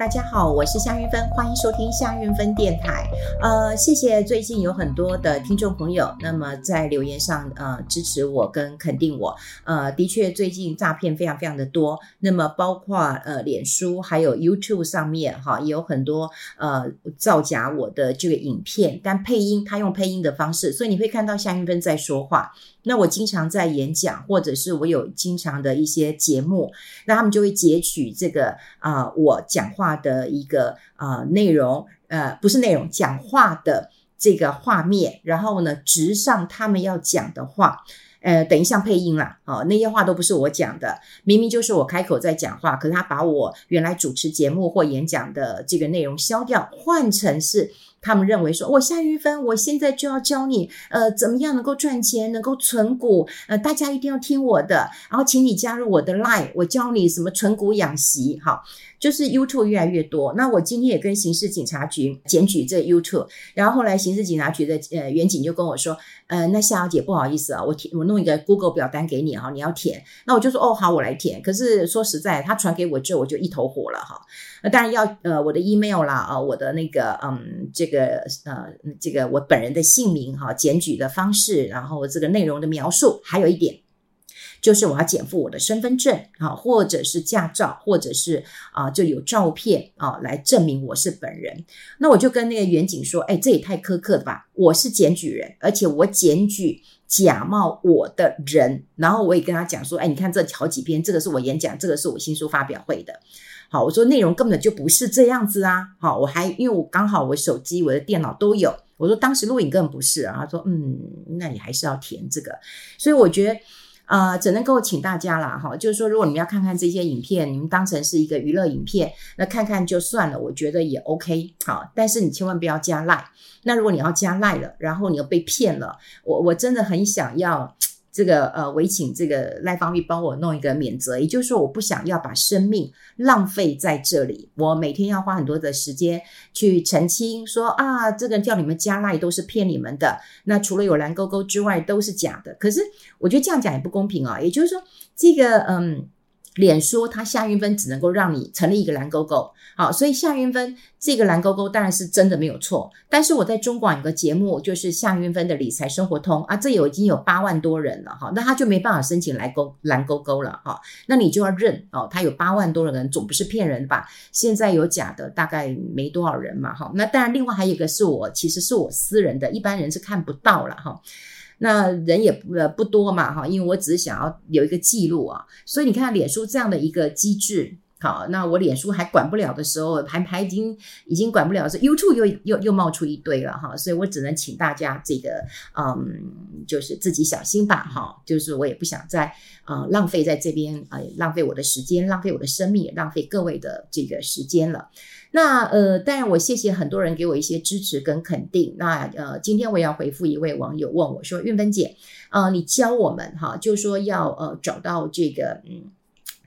大家好，我是夏韵芬，欢迎收听夏韵芬电台。呃，谢谢最近有很多的听众朋友，那么在留言上呃支持我跟肯定我。呃，的确最近诈骗非常非常的多，那么包括呃脸书还有 YouTube 上面哈，也有很多呃造假我的这个影片，但配音他用配音的方式，所以你会看到夏韵芬在说话。那我经常在演讲，或者是我有经常的一些节目，那他们就会截取这个啊、我讲话。的一个啊、呃、内容，呃，不是内容，讲话的这个画面，然后呢，直上他们要讲的话，呃，等于像配音啦，哦，那些话都不是我讲的，明明就是我开口在讲话，可是他把我原来主持节目或演讲的这个内容消掉，换成是。他们认为说，我夏玉芬，我现在就要教你，呃，怎么样能够赚钱，能够存股，呃，大家一定要听我的，然后请你加入我的 Line，我教你什么存股养息，好，就是 YouTube 越来越多。那我今天也跟刑事警察局检举这 YouTube，然后后来刑事警察局的呃员警就跟我说，呃，那夏小姐不好意思啊，我填我弄一个 Google 表单给你哈，你要填，那我就说哦好，我来填。可是说实在，他传给我之后，我就一头火了哈。那当然要呃我的 email 啦啊，我的那个嗯这这个呃这个我本人的姓名哈，检举的方式，然后这个内容的描述，还有一点就是我要检附我的身份证啊，或者是驾照，或者是啊就有照片啊来证明我是本人。那我就跟那个员警说，哎，这也太苛刻了吧！我是检举人，而且我检举假冒我的人，然后我也跟他讲说，哎，你看这好几篇，这个是我演讲，这个是我新书发表会的。好，我说内容根本就不是这样子啊！好，我还因为我刚好我手机、我的电脑都有，我说当时录影根本不是啊。他说，嗯，那你还是要填这个。所以我觉得，啊，只能够请大家啦，哈，就是说，如果你们要看看这些影片，你们当成是一个娱乐影片，那看看就算了，我觉得也 OK。好，但是你千万不要加赖。那如果你要加赖了，然后你又被骗了，我我真的很想要。这个呃，我请这个赖芳玉帮我弄一个免责，也就是说，我不想要把生命浪费在这里。我每天要花很多的时间去澄清说，说啊，这个叫你们加赖都是骗你们的。那除了有蓝勾勾之外，都是假的。可是我觉得这样讲也不公平啊。也就是说，这个嗯。脸书它夏韵芬只能够让你成立一个蓝勾勾，好，所以夏云芬这个蓝勾勾当然是真的没有错。但是我在中广有个节目，就是夏云芬的理财生活通啊，这有已经有八万多人了哈，那他就没办法申请蓝勾蓝勾勾了哈，那你就要认哦，他有八万多人，总不是骗人吧？现在有假的，大概没多少人嘛哈。那当然，另外还有一个是我，其实是我私人的，一般人是看不到了哈。那人也不不多嘛哈，因为我只是想要有一个记录啊，所以你看脸书这样的一个机制，好，那我脸书还管不了的时候，还还已经已经管不了的时候，YouTube 又又又冒出一堆了哈，所以我只能请大家这个嗯，就是自己小心吧哈，就是我也不想再、呃、浪费在这边、呃，浪费我的时间，浪费我的生命，浪费各位的这个时间了。那呃，当然我谢谢很多人给我一些支持跟肯定。那呃，今天我也要回复一位网友问我说：“韵芬姐，呃，你教我们哈，就说要呃找到这个嗯。”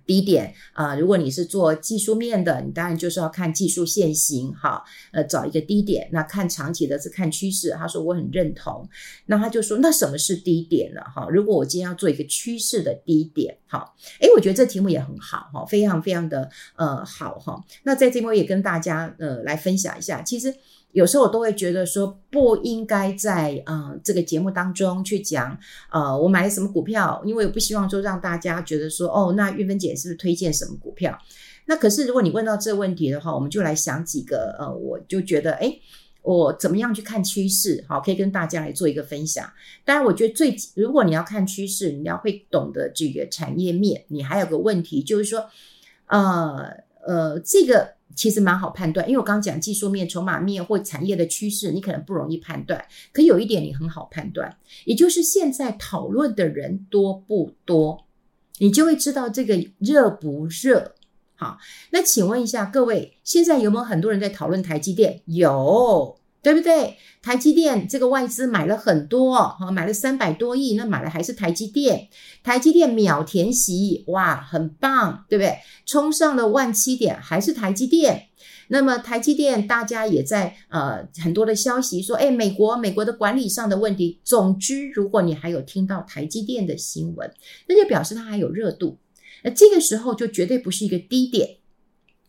低点啊、如果你是做技术面的，你当然就是要看技术线型，哈，呃，找一个低点。那看长期的是看趋势。他说我很认同，那他就说那什么是低点呢？哈，如果我今天要做一个趋势的低点，哈，诶，我觉得这题目也很好，哈，非常非常的呃好，哈。那在这边我也跟大家呃来分享一下，其实。有时候我都会觉得说不应该在呃这个节目当中去讲呃我买了什么股票，因为我不希望说让大家觉得说哦，那玉芬姐是不是推荐什么股票？那可是如果你问到这个问题的话，我们就来想几个呃，我就觉得诶，我怎么样去看趋势？好，可以跟大家来做一个分享。当然，我觉得最如果你要看趋势，你要会懂得这个产业面。你还有个问题就是说，呃呃这个。其实蛮好判断，因为我刚刚讲技术面、筹码面或产业的趋势，你可能不容易判断。可有一点你很好判断，也就是现在讨论的人多不多，你就会知道这个热不热。好，那请问一下各位，现在有没有很多人在讨论台积电？有。对不对？台积电这个外资买了很多，哈，买了三百多亿，那买的还是台积电。台积电秒填息，哇，很棒，对不对？冲上了万七点，还是台积电。那么台积电，大家也在呃很多的消息说，哎，美国美国的管理上的问题。总之，如果你还有听到台积电的新闻，那就表示它还有热度。那这个时候就绝对不是一个低点。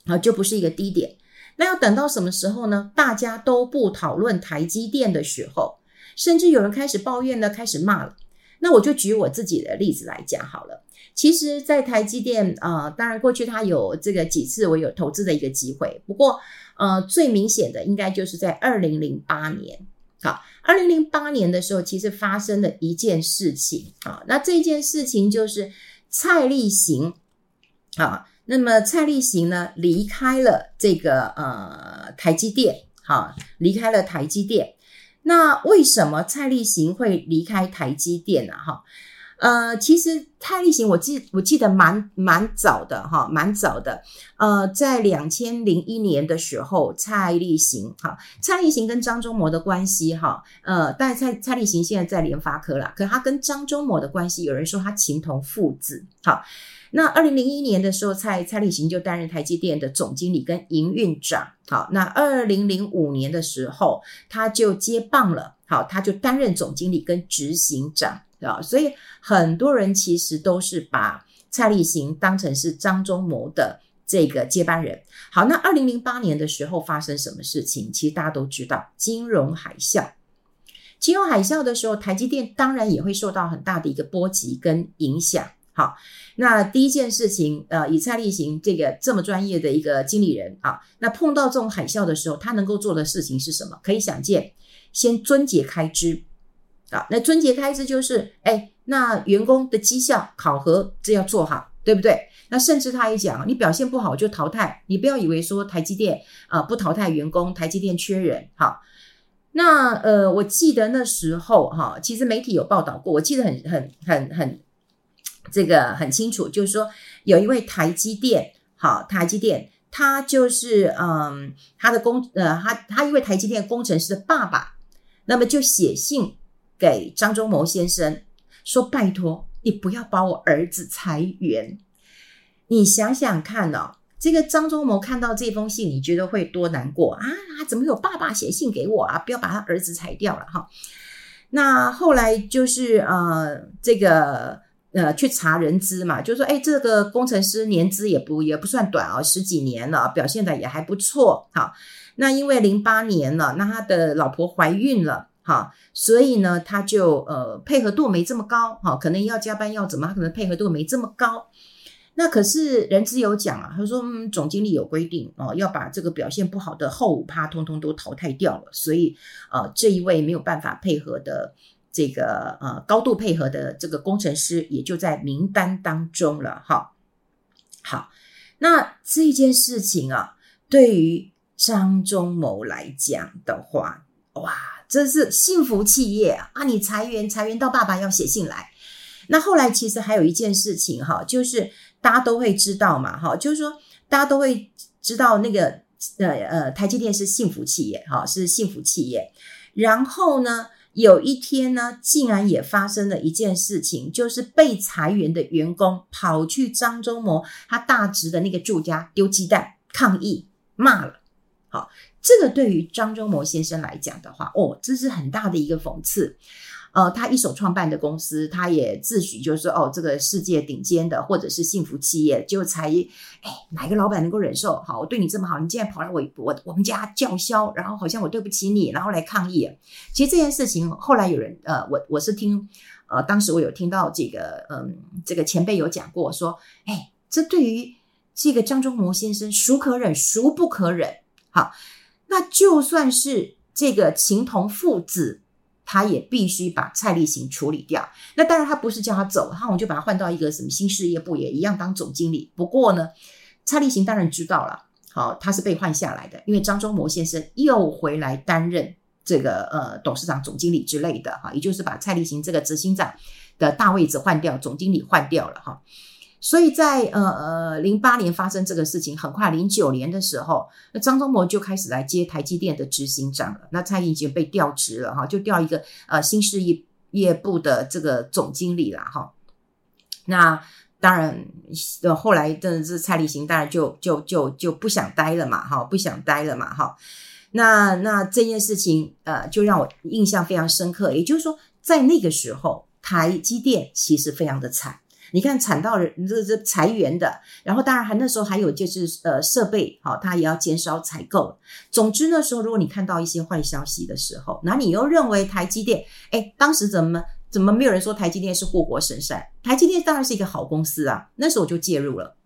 啊，就不是一个低点。那要等到什么时候呢？大家都不讨论台积电的时候，甚至有人开始抱怨了，开始骂了。那我就举我自己的例子来讲好了。其实，在台积电啊、呃，当然过去它有这个几次我有投资的一个机会，不过呃，最明显的应该就是在二零零八年。好，二零零八年的时候，其实发生了一件事情啊。那这件事情就是蔡立行啊。那么蔡立行呢，离开了这个呃台积电，好，离开了台积电。那为什么蔡立行会离开台积电呢？哈，呃，其实蔡立行我记我记得蛮蛮早的哈，蛮早的。呃，在两千零一年的时候，蔡立行哈，蔡立行跟张忠谋的关系哈，呃，但蔡蔡立行现在在联发科啦，可他跟张忠谋的关系，有人说他情同父子，好。那二零零一年的时候，蔡蔡立行就担任台积电的总经理跟营运长。好，那二零零五年的时候，他就接棒了。好，他就担任总经理跟执行长啊。所以很多人其实都是把蔡立行当成是张忠谋的这个接班人。好，那二零零八年的时候发生什么事情？其实大家都知道，金融海啸。金融海啸的时候，台积电当然也会受到很大的一个波及跟影响。好，那第一件事情，呃，以蔡立行这个这么专业的一个经理人啊，那碰到这种海啸的时候，他能够做的事情是什么？可以想见，先撙节开支啊。那撙节开支就是，哎，那员工的绩效考核这要做好，对不对？那甚至他也讲，你表现不好就淘汰，你不要以为说台积电啊不淘汰员工，台积电缺人。好，那呃，我记得那时候哈，其实媒体有报道过，我记得很很很很。这个很清楚，就是说有一位台积电，好，台积电，他就是嗯，他的工呃，他他一位台积电工程师的爸爸，那么就写信给张忠谋先生说：“拜托你不要把我儿子裁员。”你想想看哦，这个张忠谋看到这封信，你觉得会多难过啊？怎么有爸爸写信给我啊？不要把他儿子裁掉了哈。那后来就是呃，这个。呃，去查人资嘛，就说，哎，这个工程师年资也不也不算短啊，十几年了，表现的也还不错。好，那因为零八年了，那他的老婆怀孕了，哈，所以呢，他就呃配合度没这么高，哈，可能要加班要怎么，他可能配合度没这么高。那可是人资有讲啊，他说，嗯，总经理有规定哦，要把这个表现不好的后五趴通通都淘汰掉了，所以呃，这一位没有办法配合的。这个呃高度配合的这个工程师也就在名单当中了哈。好，那这件事情啊，对于张忠谋来讲的话，哇，这是幸福企业啊！你裁员裁员到爸爸要写信来。那后来其实还有一件事情哈，就是大家都会知道嘛哈，就是说大家都会知道那个呃呃台积电是幸福企业哈，是幸福企业。然后呢，有一天呢，竟然也发生了一件事情，就是被裁员的员工跑去张忠谋他大侄的那个住家丢鸡蛋抗议骂了。好，这个对于张忠谋先生来讲的话，哦，这是很大的一个讽刺。呃，他一手创办的公司，他也自诩就是说，哦，这个世界顶尖的或者是幸福企业，就才，哎，哪个老板能够忍受？好，我对你这么好，你竟然跑来我我我们家叫嚣，然后好像我对不起你，然后来抗议。其实这件事情后来有人，呃，我我是听，呃，当时我有听到这个，嗯，这个前辈有讲过，说，哎，这对于这个张忠谋先生，孰可忍，孰不可忍？好，那就算是这个情同父子。他也必须把蔡立行处理掉。那当然，他不是叫他走，他我们就把他换到一个什么新事业部，也一样当总经理。不过呢，蔡立行当然知道了，好，他是被换下来的，因为张忠谋先生又回来担任这个呃董事长、总经理之类的哈，也就是把蔡立行这个执行长的大位置换掉，总经理换掉了哈。所以在呃呃零八年发生这个事情，很快零九年的时候，那张忠谋就开始来接台积电的执行长了。那蔡已经被调职了哈，就调一个呃新事业业部的这个总经理了哈。那当然，呃后来的这蔡立行当然就就就就不想待了嘛哈，不想待了嘛哈。那那这件事情呃就让我印象非常深刻，也就是说在那个时候，台积电其实非常的惨。你看惨到人这这裁员的，然后当然还那时候还有就是呃设备好，它也要减少采购。总之那时候如果你看到一些坏消息的时候，那你又认为台积电，哎，当时怎么怎么没有人说台积电是护国神山？台积电当然是一个好公司啊，那时候我就介入了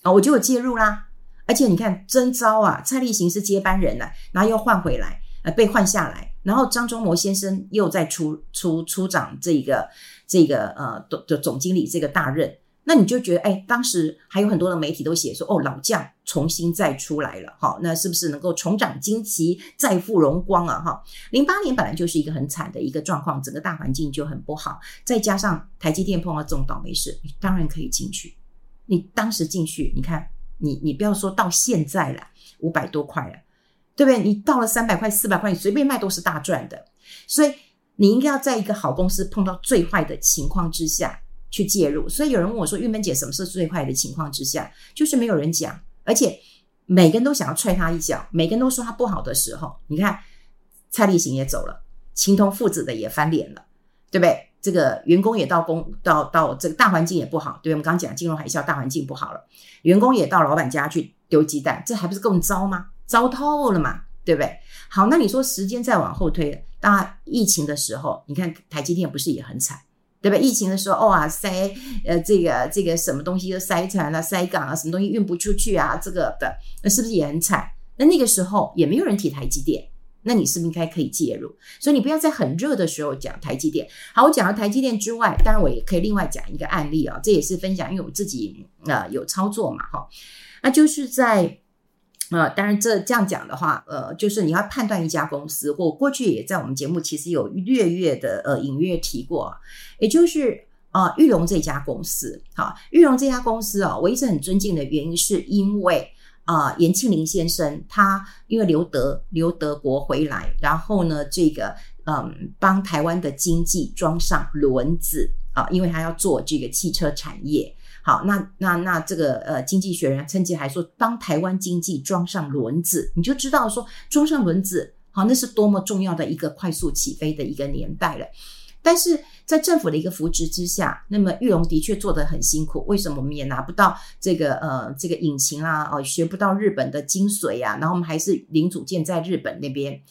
啊，我就有介入啦。而且你看真招啊，蔡立行是接班人了，然后又换回来，呃，被换下来。然后张忠谋先生又在出出出掌这个这个呃的总经理这个大任，那你就觉得哎，当时还有很多的媒体都写说哦，老将重新再出来了哈，那是不是能够重掌旌旗，再复荣光啊哈？零八年本来就是一个很惨的一个状况，整个大环境就很不好，再加上台积电碰到这种倒霉事，你当然可以进去。你当时进去，你看你你不要说到现在了，五百多块了。对不对？你到了三百块、四百块，你随便卖都是大赚的。所以你应该要在一个好公司碰到最坏的情况之下去介入。所以有人问我说：“玉门姐，什么是最坏的情况之下？”就是没有人讲，而且每个人都想要踹他一脚，每个人都说他不好的时候，你看蔡立行也走了，情同父子的也翻脸了，对不对？这个员工也到工到到这个大环境也不好，对，我们刚讲金融海啸，大环境不好了，员工也到老板家去丢鸡蛋，这还不是更糟吗？糟透了嘛，对不对？好，那你说时间再往后推，当然疫情的时候，你看台积电不是也很惨，对不对？疫情的时候，哇塞，呃，这个这个什么东西都塞船了、塞港啊，什么东西运不出去啊，这个的，那是不是也很惨？那那个时候也没有人提台积电，那你是不是应该可以介入？所以你不要在很热的时候讲台积电。好，我讲了台积电之外，当然我也可以另外讲一个案例啊，这也是分享，因为我自己呃有操作嘛，哈，那就是在。呃，当然，这这样讲的话，呃，就是你要判断一家公司，我过去也在我们节目其实有略略的呃隐约提过，也就是啊，玉龙这家公司，好，玉龙这家公司啊，我一直很尊敬的原因是因为啊，严庆林先生他因为留德留德国回来，然后呢，这个嗯，帮台湾的经济装上轮子啊，因为他要做这个汽车产业。好，那那那这个呃，经济学人趁机还说，当台湾经济装上轮子，你就知道说装上轮子，好，那是多么重要的一个快速起飞的一个年代了。但是在政府的一个扶持之下，那么裕隆的确做得很辛苦。为什么我们也拿不到这个呃这个引擎啊，哦，学不到日本的精髓啊？然后我们还是零组件在日本那边。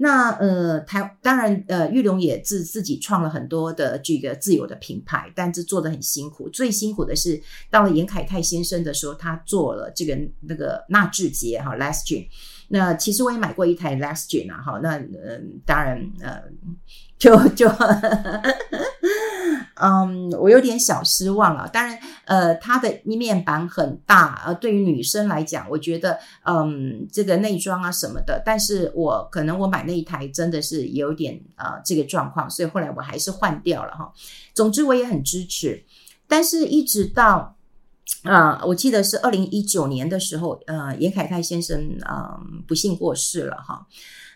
那呃，台当然呃，玉龙也自自己创了很多的这个自有的品牌，但是做的很辛苦。最辛苦的是到了严凯泰先生的时候，他做了这个那个纳智捷哈 l a s t g e n。那其实我也买过一台 l a s t g e n 啊，哈，那嗯、当然呃，就就。嗯，我有点小失望了。当然，呃，它的一面板很大，呃，对于女生来讲，我觉得，嗯，这个内装啊什么的，但是我可能我买那一台真的是有点、呃、这个状况，所以后来我还是换掉了哈。总之我也很支持，但是一直到啊、呃，我记得是二零一九年的时候，呃，严凯泰先生啊、呃、不幸过世了哈。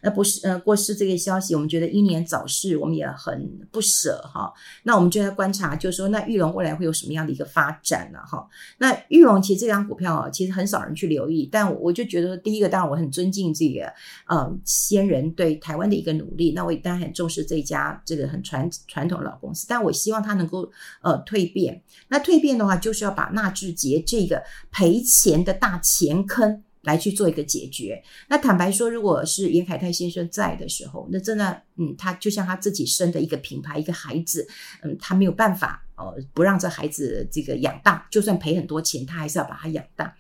那不是呃过世这个消息，我们觉得英年早逝，我们也很不舍哈。那我们就在观察，就是说，那裕隆未来会有什么样的一个发展呢？哈，那裕隆其实这张股票啊，其实很少人去留意，但我就觉得，第一个，当然我很尊敬这个呃先人对台湾的一个努力，那我也当然很重视这家这个很传传统老公司，但我希望它能够呃蜕变。那蜕变的话，就是要把纳智捷这个赔钱的大钱坑。来去做一个解决。那坦白说，如果是严凯泰先生在的时候，那真的，嗯，他就像他自己生的一个品牌，一个孩子，嗯，他没有办法哦，不让这孩子这个养大，就算赔很多钱，他还是要把他养大。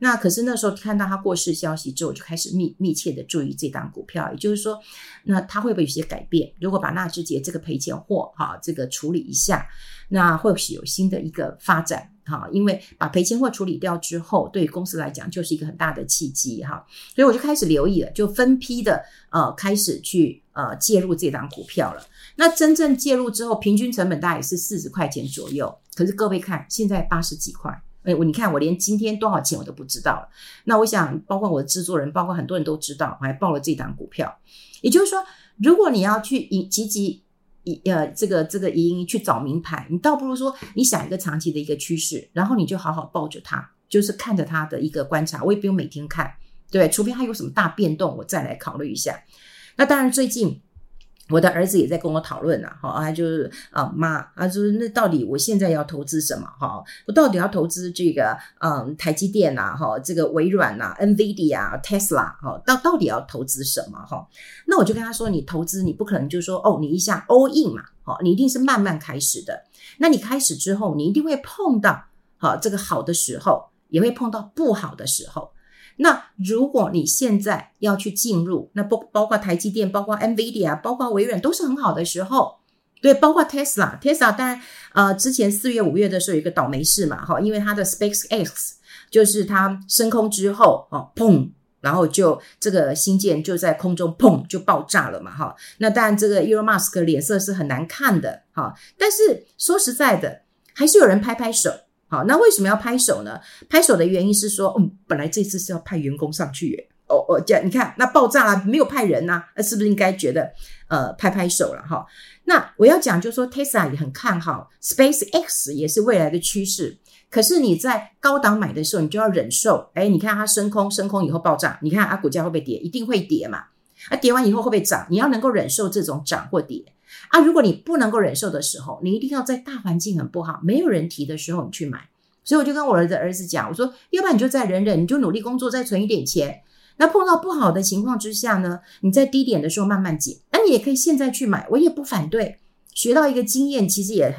那可是那时候看到他过世消息之后，就开始密密切的注意这档股票，也就是说，那他会不会有些改变？如果把纳智捷这个赔钱货哈，这个处理一下，那会不会有新的一个发展？哈，因为把赔钱货处理掉之后，对于公司来讲就是一个很大的契机哈，所以我就开始留意了，就分批的呃开始去呃介入这档股票了。那真正介入之后，平均成本大概是四十块钱左右，可是各位看现在八十几块，哎，我你看我连今天多少钱我都不知道了。那我想，包括我的制作人，包括很多人都知道，我还报了这档股票。也就是说，如果你要去以积极。一呃，这个这个一去找名牌，你倒不如说你想一个长期的一个趋势，然后你就好好抱着它，就是看着它的一个观察。我也不用每天看，对，除非它有什么大变动，我再来考虑一下。那当然，最近我的儿子也在跟我讨论呐，哈，他就是啊妈，他说那到底我现在要投资什么？哈，我到底要投资这个嗯台积电呐，哈，这个微软呐，NVIDIA 啊，Tesla，哈，到到底要投资什么？哈，那我就跟他说，你投资你不可能就说哦，你一下 all in 嘛，哈，你一定是慢慢开始的。那你开始之后，你一定会碰到好这个好的时候，也会碰到不好的时候。那如果你现在要去进入，那包包括台积电，包括 NVIDIA，包括微软，都是很好的时候。对，包括 Tesla，Tesla 当然，呃，之前四月、五月的时候有一个倒霉事嘛，哈，因为它的 SpaceX 就是它升空之后，哦，砰，然后就这个星舰就在空中砰就爆炸了嘛，哈。那当然，这个 Elon Musk 脸色是很难看的，哈。但是说实在的，还是有人拍拍手。好，那为什么要拍手呢？拍手的原因是说，嗯，本来这次是要派员工上去，哦哦，这样你看，那爆炸了，没有派人呐，那是不是应该觉得呃拍拍手了哈？那我要讲就是说，Tesla 也很看好，SpaceX 也是未来的趋势。可是你在高档买的时候，你就要忍受，哎，你看它升空，升空以后爆炸，你看它股价会不会跌？一定会跌嘛。啊，跌完以后会不会涨？你要能够忍受这种涨或跌。啊，如果你不能够忍受的时候，你一定要在大环境很不好、没有人提的时候你去买。所以我就跟我儿子儿子讲，我说，要不然你就再忍忍，你就努力工作，再存一点钱。那碰到不好的情况之下呢，你在低点的时候慢慢减。那你也可以现在去买，我也不反对。学到一个经验，其实也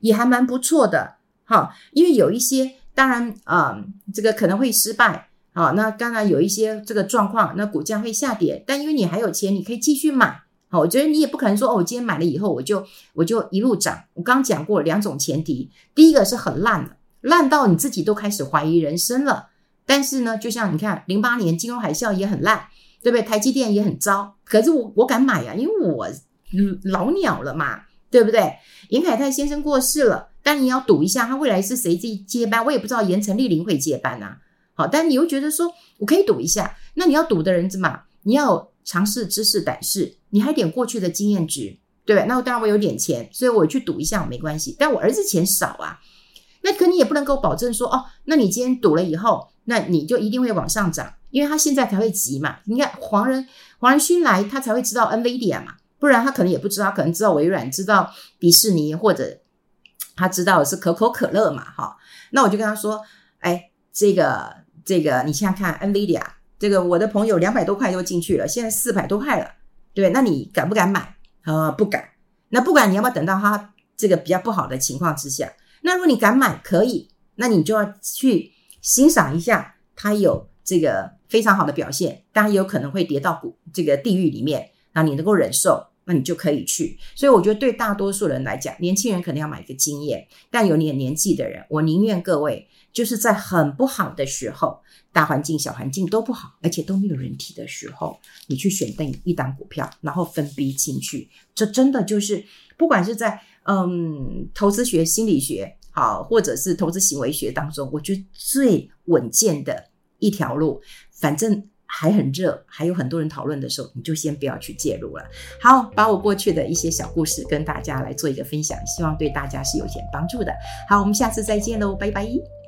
也还蛮不错的，哈。因为有一些当然啊、这个可能会失败啊。那当然有一些这个状况，那股价会下跌，但因为你还有钱，你可以继续买。好，我觉得你也不可能说哦，我今天买了以后我就我就一路涨。我刚讲过两种前提，第一个是很烂的，烂到你自己都开始怀疑人生了。但是呢，就像你看，零八年金融海啸也很烂，对不对？台积电也很糟，可是我我敢买呀，因为我老鸟了嘛，对不对？严凯泰先生过世了，但你要赌一下他未来是谁接接班，我也不知道盐城丽玲会接班啊。好，但你又觉得说我可以赌一下，那你要赌的人怎么？你要。尝试知识胆识，你还点过去的经验值，对吧？那我当然我有点钱，所以我去赌一下没关系。但我儿子钱少啊，那可你也不能够保证说哦，那你今天赌了以后，那你就一定会往上涨，因为他现在才会急嘛。你看黄仁黄仁勋来，他才会知道 NVIDIA 嘛，不然他可能也不知道，可能知道微软，知道迪士尼，或者他知道的是可口可乐嘛，哈。那我就跟他说，哎，这个这个，你现在看 NVIDIA。这个我的朋友两百多块就进去了，现在四百多块了，对，那你敢不敢买？呃，不敢。那不敢，你要不要等到它这个比较不好的情况之下？那如果你敢买，可以，那你就要去欣赏一下它有这个非常好的表现，当然有可能会跌到谷这个地狱里面，那你能够忍受，那你就可以去。所以我觉得对大多数人来讲，年轻人可能要买一个经验，但有点年纪的人，我宁愿各位就是在很不好的时候。大环境、小环境都不好，而且都没有人提的时候，你去选定一档股票，然后分批进去，这真的就是不管是在嗯投资学、心理学好，或者是投资行为学当中，我觉得最稳健的一条路。反正还很热，还有很多人讨论的时候，你就先不要去介入了。好，把我过去的一些小故事跟大家来做一个分享，希望对大家是有点帮助的。好，我们下次再见喽，拜拜。